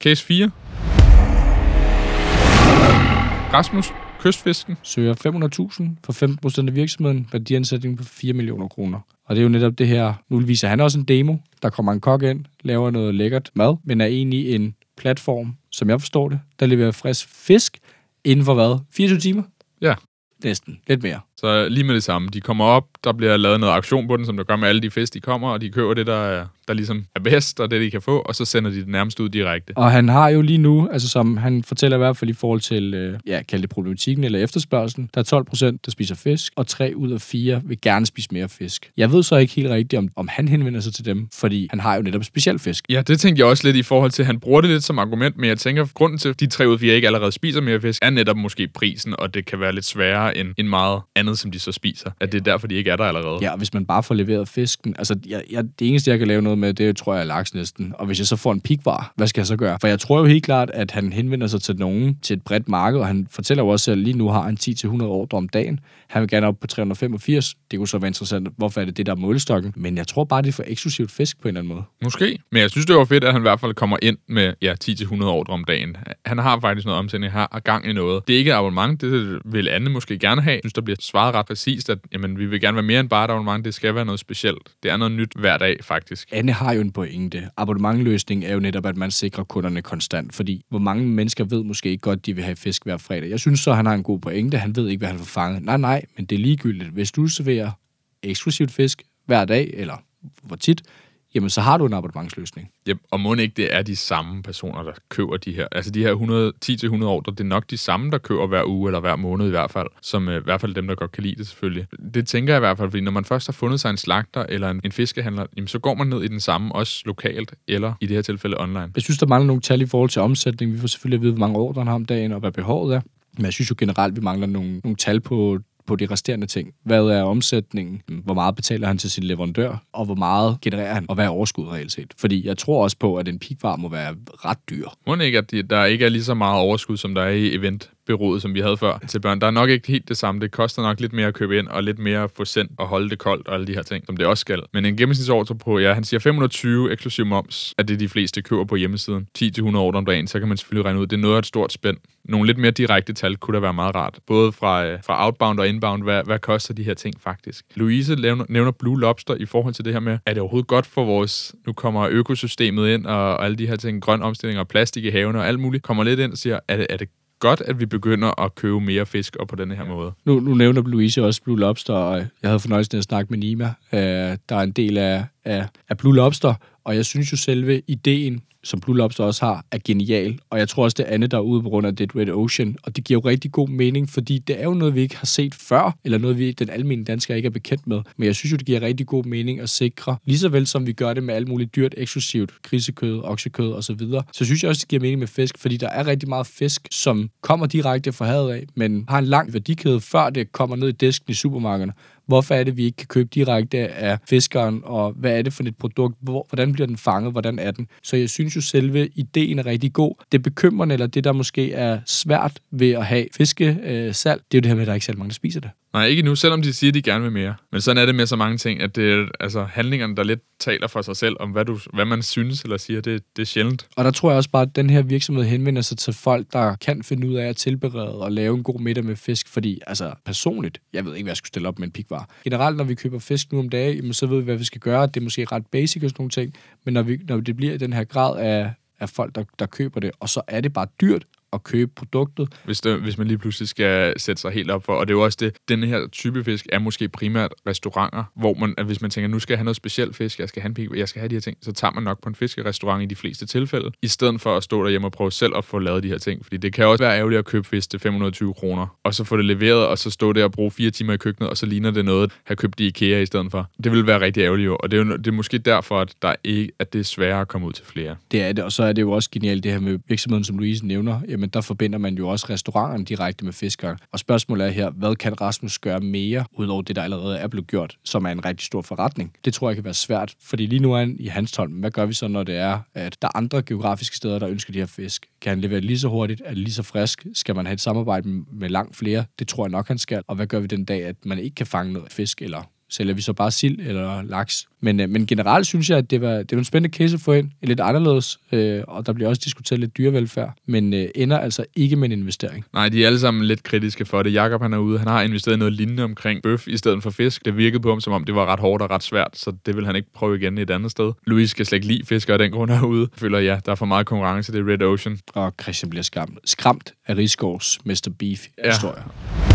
S2: Case 4. Rasmus, kystfisken.
S3: Søger 500.000 for 15 procent af virksomheden, værdiansætning på 4 millioner kroner. Og det er jo netop det her, nu viser han også en demo, der kommer en kok ind, laver noget lækkert mad, men er egentlig en platform, som jeg forstår det, der leverer frisk fisk inden for hvad? 24 timer?
S2: Ja.
S3: Næsten. Lidt mere.
S2: Så lige med det samme. De kommer op, der bliver lavet noget aktion på den, som der gør med alle de fisk, de kommer, og de køber det, der, er, der ligesom er bedst, og det, de kan få, og så sender de det nærmest ud direkte.
S3: Og han har jo lige nu, altså som han fortæller i hvert fald i forhold til, øh, ja, kald det problematikken eller efterspørgselen, der er 12 procent, der spiser fisk, og 3 ud af 4 vil gerne spise mere fisk. Jeg ved så ikke helt rigtigt, om, om han henvender sig til dem, fordi han har jo netop speciel fisk.
S2: Ja, det tænkte jeg også lidt i forhold til, han bruger det lidt som argument, men jeg tænker, at grunden til, at de 3 ud af 4 ikke allerede spiser mere fisk, er netop måske prisen, og det kan være lidt sværere end, end meget andet, som de så spiser. At det er derfor, de ikke er der allerede.
S3: Ja, og hvis man bare får leveret fisken, altså jeg, jeg, det eneste, jeg kan lave noget med, det tror jeg er laks næsten. Og hvis jeg så får en pikvar, hvad skal jeg så gøre? For jeg tror jo helt klart, at han henvender sig til nogen, til et bredt marked, og han fortæller jo også, at lige nu har han 10-100 ordre om dagen. Han vil gerne op på 385. Det kunne så være interessant, hvorfor er det det, der er målestokken. Men jeg tror bare, det er for eksklusivt fisk på en eller anden måde.
S2: Måske. Men jeg synes, det var fedt, at han i hvert fald kommer ind med ja, 10-100 ordre om dagen. Han har faktisk noget omsætning her og gang i noget. Det er ikke et abonnement, det vil Anne måske gerne have. Jeg synes, der bliver svaret ret præcist, at jamen, vi vil gerne være mere end bare et abonnement. Det skal være noget specielt. Det er noget nyt hver dag, faktisk.
S3: Anne har jo en pointe. Abonnementløsning er jo netop, at man sikrer kunderne konstant, fordi hvor mange mennesker ved måske ikke godt, de vil have fisk hver fredag. Jeg synes så, han har en god pointe. Han ved ikke, hvad han får fanget. Nej, nej, men det er ligegyldigt. Hvis du serverer eksklusivt fisk hver dag, eller hvor tit, jamen så har du en abonnementsløsning.
S2: Ja, og må ikke det er de samme personer, der køber de her. Altså de her 10-100 ordre, det er nok de samme, der køber hver uge eller hver måned i hvert fald. Som øh, i hvert fald dem, der godt kan lide det selvfølgelig. Det tænker jeg i hvert fald, fordi når man først har fundet sig en slagter eller en, en fiskehandler, jamen, så går man ned i den samme, også lokalt eller i det her tilfælde online.
S3: Jeg synes, der mangler nogle tal i forhold til omsætning. Vi får selvfølgelig at vide, hvor mange ordre han har om dagen og hvad behovet er. Men jeg synes jo generelt, vi mangler nogle, nogle tal på på de resterende ting. Hvad er omsætningen? Mm. Hvor meget betaler han til sin leverandør? Og hvor meget genererer han? Og hvad er overskud reelt set? Fordi jeg tror også på, at en pikvar må være ret dyr.
S2: Må ikke, at der ikke er lige så meget overskud, som der er i event bureauet, som vi havde før til børn. Der er nok ikke helt det samme. Det koster nok lidt mere at købe ind, og lidt mere at få sendt og holde det koldt og alle de her ting, som det også skal. Men en gennemsnitsordre på, ja, han siger 520 eksklusiv moms, at det de fleste køber på hjemmesiden. 10-100 ordre om dagen, så kan man selvfølgelig regne ud, det er noget af et stort spænd. Nogle lidt mere direkte tal kunne da være meget rart. Både fra, øh, fra outbound og inbound, hvad, hvad koster de her ting faktisk? Louise nævner, nævner Blue Lobster i forhold til det her med, er det overhovedet godt for vores, nu kommer økosystemet ind og, og alle de her ting, grøn omstilling og plastik i haven og alt muligt, kommer lidt ind og siger, er det, er det godt, at vi begynder at købe mere fisk op på denne her måde.
S3: Nu, nu nævner Louise også Blue Lobster, og jeg havde fornøjelsen af at snakke med Nima. Uh, der er en del af, af, af Blue Lobster, og jeg synes jo selve ideen som Blue Lobster også har, er genial. Og jeg tror også, det andet, der er ude på grund af Dead Red Ocean. Og det giver jo rigtig god mening, fordi det er jo noget, vi ikke har set før, eller noget, vi den almindelige dansker ikke er bekendt med. Men jeg synes jo, det giver rigtig god mening at sikre, lige så vel som vi gør det med alt muligt dyrt eksklusivt, grisekød, oksekød osv., så, så synes jeg også, det giver mening med fisk, fordi der er rigtig meget fisk, som kommer direkte fra havet af, men har en lang værdikæde, før det kommer ned i disken i supermarkederne. Hvorfor er det, vi ikke kan købe direkte af fiskeren, og hvad er det for et produkt? Hvor, hvordan bliver den fanget? Hvordan er den? Så jeg synes jo, selve ideen er rigtig god. Det bekymrende, eller det, der måske er svært ved at have fiskesalg, øh, det er jo det her med, at der ikke er særlig mange, der spiser det.
S2: Nej, ikke nu, selvom de siger, at de gerne vil mere. Men sådan er det med så mange ting, at det er altså, handlingerne, der lidt taler for sig selv om, hvad, du, hvad man synes eller siger, det, det er sjældent.
S3: Og der tror jeg også bare, at den her virksomhed henvender sig til folk, der kan finde ud af at tilberede og lave en god middag med fisk, fordi altså personligt, jeg ved ikke, hvad jeg skulle stille op med en pikvar. Generelt, når vi køber fisk nu om dagen, så ved vi, hvad vi skal gøre. Det er måske ret basic og sådan nogle ting, men når, vi, når det bliver den her grad af, af folk, der, der køber det, og så er det bare dyrt, at købe produktet.
S2: Hvis, det, hvis man lige pludselig skal sætte sig helt op for. Og det er jo også det, den her type fisk er måske primært restauranter, hvor man, at hvis man tænker, nu skal jeg have noget specielt fisk, jeg skal have, en, jeg skal have de her ting, så tager man nok på en fiskerestaurant i de fleste tilfælde, i stedet for at stå derhjemme og prøve selv at få lavet de her ting. Fordi det kan også være ærgerligt at købe fisk til 520 kroner, og så få det leveret, og så stå der og bruge fire timer i køkkenet, og så ligner det noget, at have købt i IKEA i stedet for. Det vil være rigtig ærgerligt jo, og det er, jo, det er måske derfor, at, der ikke, at det er sværere at komme ud til flere.
S3: Det er det, og så er det jo også genialt det her med virksomheden, som Louise nævner. Jamen, der forbinder man jo også restauranterne direkte med fiskere. Og spørgsmålet er her, hvad kan Rasmus gøre mere, udover det, der allerede er blevet gjort, som er en rigtig stor forretning? Det tror jeg kan være svært, fordi lige nu er han i Hanstholm. Hvad gør vi så, når det er, at der er andre geografiske steder, der ønsker de her fisk? Kan han levere lige så hurtigt? Er det lige så frisk? Skal man have et samarbejde med langt flere? Det tror jeg nok, han skal. Og hvad gør vi den dag, at man ikke kan fange noget fisk, eller sælger vi så bare sild eller laks. Men, øh, men generelt synes jeg, at det var, det var en spændende case at få ind. Lidt anderledes, øh, og der bliver også diskuteret lidt dyrevelfærd, men øh, ender altså ikke med en investering.
S2: Nej, de er alle sammen lidt kritiske for det. Jakob han er ude, han har investeret noget lignende omkring bøf i stedet for fisk. Det virkede på ham, som om det var ret hårdt og ret svært, så det vil han ikke prøve igen et andet sted. Louis skal slet ikke lide fisk, og den grund er ude. Jeg føler, ja, der er for meget konkurrence, det er Red Ocean.
S3: Og Christian bliver skræmt, skræmt af Rigsgaards Mr. Beef-historie. Ja.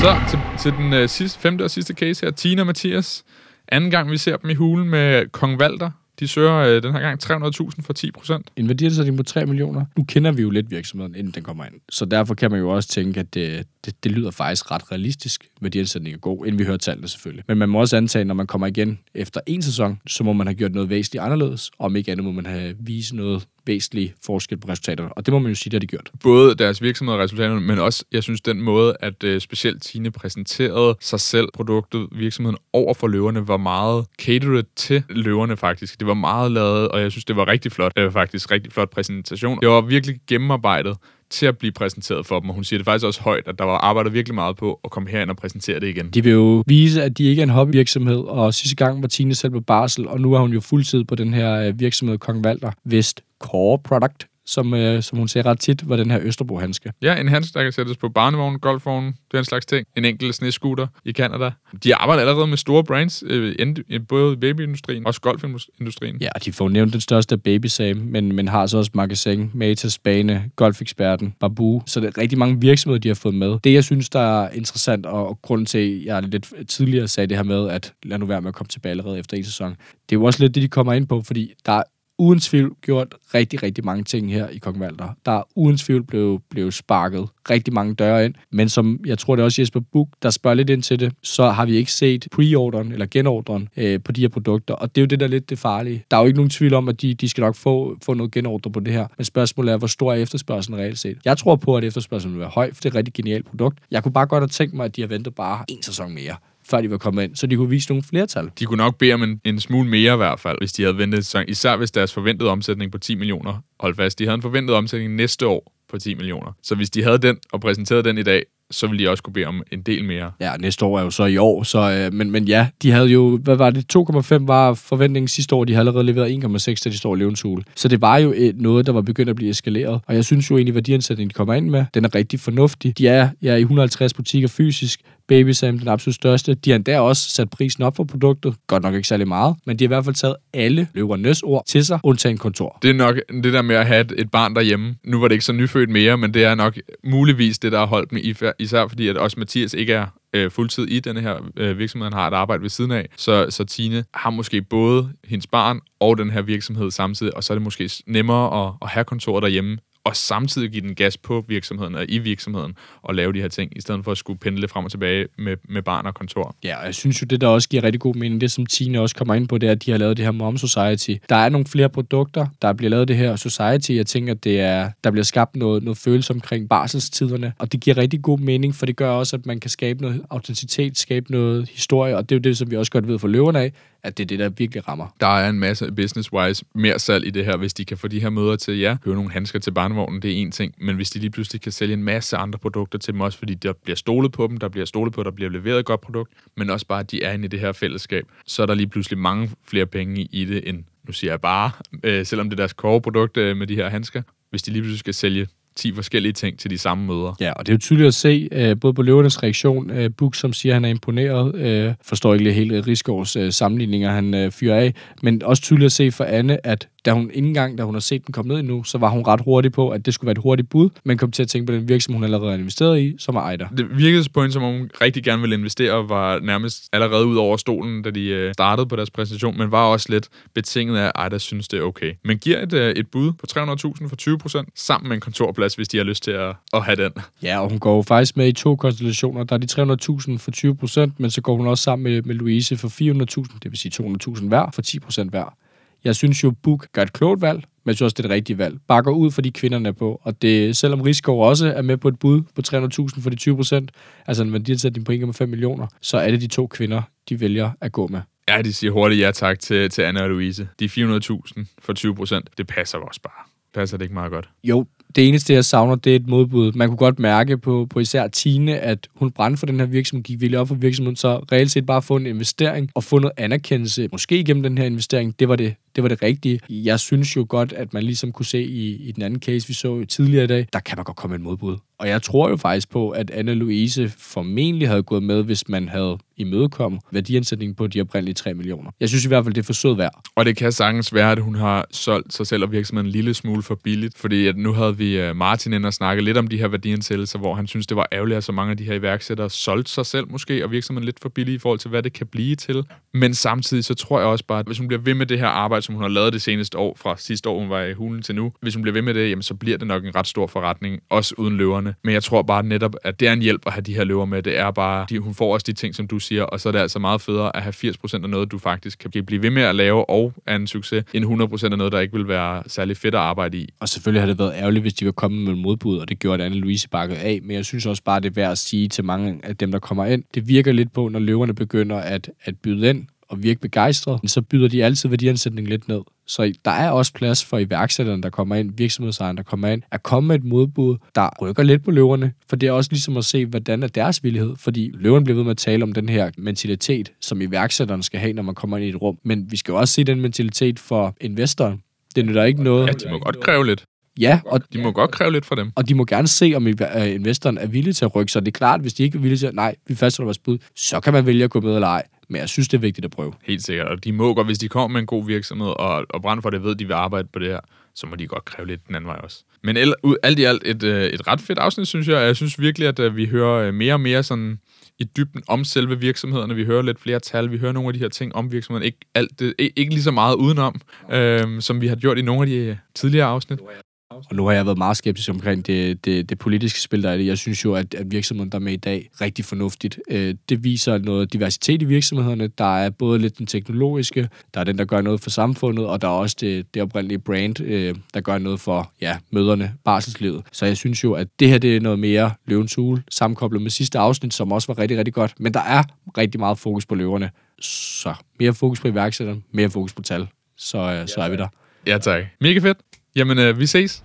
S2: Så til, til den øh, sidste, femte og sidste case her. Tina og Mathias. Anden gang, vi ser dem i hulen med Kong Valter. De søger øh, den her gang 300.000 for 10 procent.
S3: En værdisætning på 3 millioner. Nu kender vi jo lidt virksomheden, inden den kommer ind. Så derfor kan man jo også tænke, at det, det, det lyder faktisk ret realistisk. Værdiansætning er god, inden vi hører tallene selvfølgelig. Men man må også antage, når man kommer igen efter en sæson, så må man have gjort noget væsentligt anderledes. Om ikke andet må man have vist noget væsentlig forskel på resultaterne. Og det må man jo sige, det har de gjort.
S2: Både deres virksomhed og resultaterne, men også, jeg synes, den måde, at øh, specielt Tine præsenterede sig selv, produktet, virksomheden over for løverne, var meget catered til løverne faktisk. Det var meget lavet, og jeg synes, det var rigtig flot. Det var faktisk rigtig flot præsentation. Det var virkelig gennemarbejdet til at blive præsenteret for dem, og hun siger det faktisk også højt, at der var arbejdet virkelig meget på at komme herind og præsentere det igen.
S3: De vil jo vise, at de ikke er en hobbyvirksomhed, og sidste gang var Tine selv på barsel, og nu er hun jo fuldtid på den her øh, virksomhed Kong Valter Vest Core Product, som, øh, som hun ser ret tit, var den her Østerbro-handske.
S2: Ja, en handske, der kan sættes på barnevogn, golfvogn, det er en slags ting. En enkelt snescooter i Canada. De arbejder allerede med store brands, øh, både babyindustrien og golfindustrien.
S3: Ja, de får nævnt den største Baby Sam, men, men har så også Magasin, Matas, Bane, Golfeksperten, Babu. Så det er rigtig mange virksomheder, de har fået med. Det, jeg synes, der er interessant, og, og grunden til, at jeg lidt tidligere sagde det her med, at lad nu være med at komme tilbage allerede efter en sæson, det er jo også lidt det, de kommer ind på, fordi der er uden tvivl gjort rigtig, rigtig mange ting her i Kong Valder. Der er uden tvivl blevet, blevet sparket rigtig mange døre ind, men som jeg tror det er også Jesper Buk, der spørger lidt ind til det, så har vi ikke set preorderen eller genorderen øh, på de her produkter, og det er jo det, der er lidt det farlige. Der er jo ikke nogen tvivl om, at de, de skal nok få, få noget genordre på det her, men spørgsmålet er, hvor stor er efterspørgselen reelt set? Jeg tror på, at efterspørgselen vil være høj, for det er et rigtig genialt produkt. Jeg kunne bare godt have tænkt mig, at de har ventet bare en sæson mere før de var kommet ind, så de kunne vise nogle flertal.
S2: De kunne nok bede om en, en smule mere i hvert fald, hvis de havde ventet sæson. Især hvis deres forventede omsætning på 10 millioner, hold fast, de havde en forventet omsætning næste år på 10 millioner. Så hvis de havde den og præsenterede den i dag, så ville de også kunne bede om en del mere.
S3: Ja, næste år er jo så i år, så, øh, men, men ja, de havde jo, hvad var det, 2,5 var forventningen sidste år, de havde allerede leveret 1,6, da de står i Løvens Hule. Så det var jo et, noget, der var begyndt at blive eskaleret, og jeg synes jo egentlig, værdiansætningen, de kommer ind med, den er rigtig fornuftig. De er ja, i 150 butikker fysisk, Baby Sam, den absolut største. De har endda også sat prisen op for produktet. Godt nok ikke særlig meget, men de har i hvert fald taget alle løvernes ord til sig, undtagen kontor.
S2: Det er nok det der med at have et barn derhjemme. Nu var det ikke så nyfødt mere, men det er nok muligvis det, der har holdt dem, især fordi at også Mathias ikke er øh, fuldtid i den her øh, virksomhed, han har et arbejde ved siden af. Så, så Tine har måske både hendes barn og den her virksomhed samtidig, og så er det måske nemmere at, at have kontoret derhjemme, og samtidig give den gas på virksomheden og i virksomheden og lave de her ting, i stedet for at skulle pendle frem og tilbage med, med barn og kontor.
S3: Ja, og jeg synes jo, det der også giver rigtig god mening, det som Tine også kommer ind på, det er, at de har lavet det her Mom Society. Der er nogle flere produkter, der bliver lavet det her Society. Jeg tænker, at det er, der bliver skabt noget, noget følelse omkring barselstiderne, og det giver rigtig god mening, for det gør også, at man kan skabe noget autenticitet, skabe noget historie, og det er jo det, som vi også godt ved for løverne af, at det er det, der virkelig rammer.
S2: Der er en masse business-wise mere salg i det her, hvis de kan få de her møder til, ja, købe nogle handsker til barnevognen, det er en ting, men hvis de lige pludselig kan sælge en masse andre produkter til dem også, fordi der bliver stolet på dem, der bliver stolet på, der bliver leveret et godt produkt, men også bare, at de er inde i det her fællesskab, så er der lige pludselig mange flere penge i det, end, nu siger jeg bare, øh, selvom det er deres core produkt øh, med de her handsker, hvis de lige pludselig skal sælge 10 forskellige ting til de samme møder.
S3: Ja, og det er jo tydeligt at se, øh, både på løvernes reaktion, øh, Buk, som siger, at han er imponeret, øh, forstår ikke lige helt Rigsgaards øh, sammenligninger, han øh, fyrer af, men også tydeligt at se for Anne, at da hun ikke engang, da hun har set den komme ned endnu, så var hun ret hurtig på, at det skulle være et hurtigt bud, men kom til at tænke på den virksomhed, hun allerede har investeret i, som er Ejder.
S2: Det virkede på hende, som om hun rigtig gerne ville investere, og var nærmest allerede ud over stolen, da de øh, startede på deres præsentation, men var også lidt betinget af, at Ejder synes, det er okay. Men giver et, øh, et bud på 300.000 for 20 procent, sammen med en kontorplads, hvis de har lyst til at, at have den.
S3: Ja, og hun går jo faktisk med i to konstellationer. Der er de 300.000 for 20 procent, men så går hun også sammen med, med Louise for 400.000, det vil sige 200.000 hver for 10 procent hver. Jeg synes jo, Book gør et klogt valg, men jeg synes også, det er det rigtige valg. Bakker ud for de kvinderne er på. Og det, selvom Rigsgaard også er med på et bud på 300.000 for de 20 procent, altså en værdiansætning på 1,5 millioner, så er det de to kvinder, de vælger at gå med.
S2: Ja, de siger hurtigt ja tak til, til Anna og Louise. De 400.000 for 20 procent, det passer også bare. Passer det ikke meget godt?
S3: Jo, det eneste, jeg savner, det er et modbud. Man kunne godt mærke på, på især Tine, at hun brændte for den her virksomhed, gik vildt op for virksomheden, så reelt set bare få en investering og få noget anerkendelse, måske gennem den her investering, det var det, det var det rigtige. Jeg synes jo godt, at man ligesom kunne se i, i den anden case, vi så tidligere i dag, der kan man godt komme et modbud. Og jeg tror jo faktisk på, at Anna-Louise formentlig havde gået med, hvis man havde imødekommet værdiansætningen på de oprindelige 3 millioner. Jeg synes i hvert fald, det er for sød værd.
S2: Og det kan sagtens være, at hun har solgt sig selv og virksomheden en lille smule for billigt, fordi at nu havde vi øh, Martin ind og snakke lidt om de her værdiansættelser, hvor han synes, det var ærgerligt, at så mange af de her iværksættere solgte sig selv måske, og virksomheden lidt for billigt i forhold til, hvad det kan blive til. Men samtidig så tror jeg også bare, at hvis hun bliver ved med det her arbejde, som hun har lavet det seneste år, fra sidste år, hun var i hulen til nu, hvis hun bliver ved med det, jamen, så bliver det nok en ret stor forretning, også uden løverne. Men jeg tror bare netop, at det er en hjælp at have de her løver med. Det er bare, de, hun får også de ting, som du siger, og så er det altså meget federe at have 80% af noget, du faktisk kan blive ved med at lave, og er en succes, end 100% af noget, der ikke vil være særlig fedt at arbejde i.
S3: Og selvfølgelig har det været ærgerligt, hvis de var kommet med modbud, og det gjorde Anne-Louise bakket af, men jeg synes også bare, det er værd at sige til mange af dem, der kommer ind. Det virker lidt på, når løverne begynder at, at byde ind og virke begejstret, så byder de altid værdiansætning lidt ned. Så der er også plads for iværksætterne, der kommer ind, virksomhedsejerne, der kommer ind, at komme med et modbud, der rykker lidt på løverne, for det er også ligesom at se, hvordan er deres villighed, fordi løverne bliver ved med at tale om den her mentalitet, som iværksætterne skal have, når man kommer ind i et rum. Men vi skal også se den mentalitet for investoren. Det nytter ikke noget.
S2: Ja, de må godt kræve lidt.
S3: Ja, og
S2: de må godt kræve lidt fra dem.
S3: Og de må gerne se, om investoren er villig til at rykke. Så det er klart, hvis de ikke er villige til at, nej, vi fastholder vores bud, så kan man vælge at gå med eller ej. Men jeg synes, det er vigtigt at prøve.
S2: Helt sikkert. Og de må godt, hvis de kommer med en god virksomhed, og, og brænder for det ved, at de vil arbejde på det her, så må de godt kræve lidt den anden vej også. Men alt i alt et, et ret fedt afsnit, synes jeg. Jeg synes virkelig, at vi hører mere og mere sådan i dybden om selve virksomhederne. Vi hører lidt flere tal, vi hører nogle af de her ting om virksomheden. Ikke, alt det, ikke lige så meget udenom, øh, som vi har gjort i nogle af de tidligere afsnit.
S3: Og nu har jeg været meget skeptisk omkring det, det, det politiske spil, der er det. Jeg synes jo, at, at virksomheden, der er med i dag, er rigtig fornuftigt. Øh, det viser noget diversitet i virksomhederne. Der er både lidt den teknologiske, der er den, der gør noget for samfundet, og der er også det, det oprindelige brand, øh, der gør noget for ja, møderne, barselslivet. Så jeg synes jo, at det her det er noget mere løvens hule, sammenkoblet med sidste afsnit, som også var rigtig, rigtig godt. Men der er rigtig meget fokus på løverne. Så mere fokus på iværksætteren, mere fokus på tal. Så, øh, så er vi der.
S2: Ja, tak. Mega fedt. Jamen, øh, vi ses.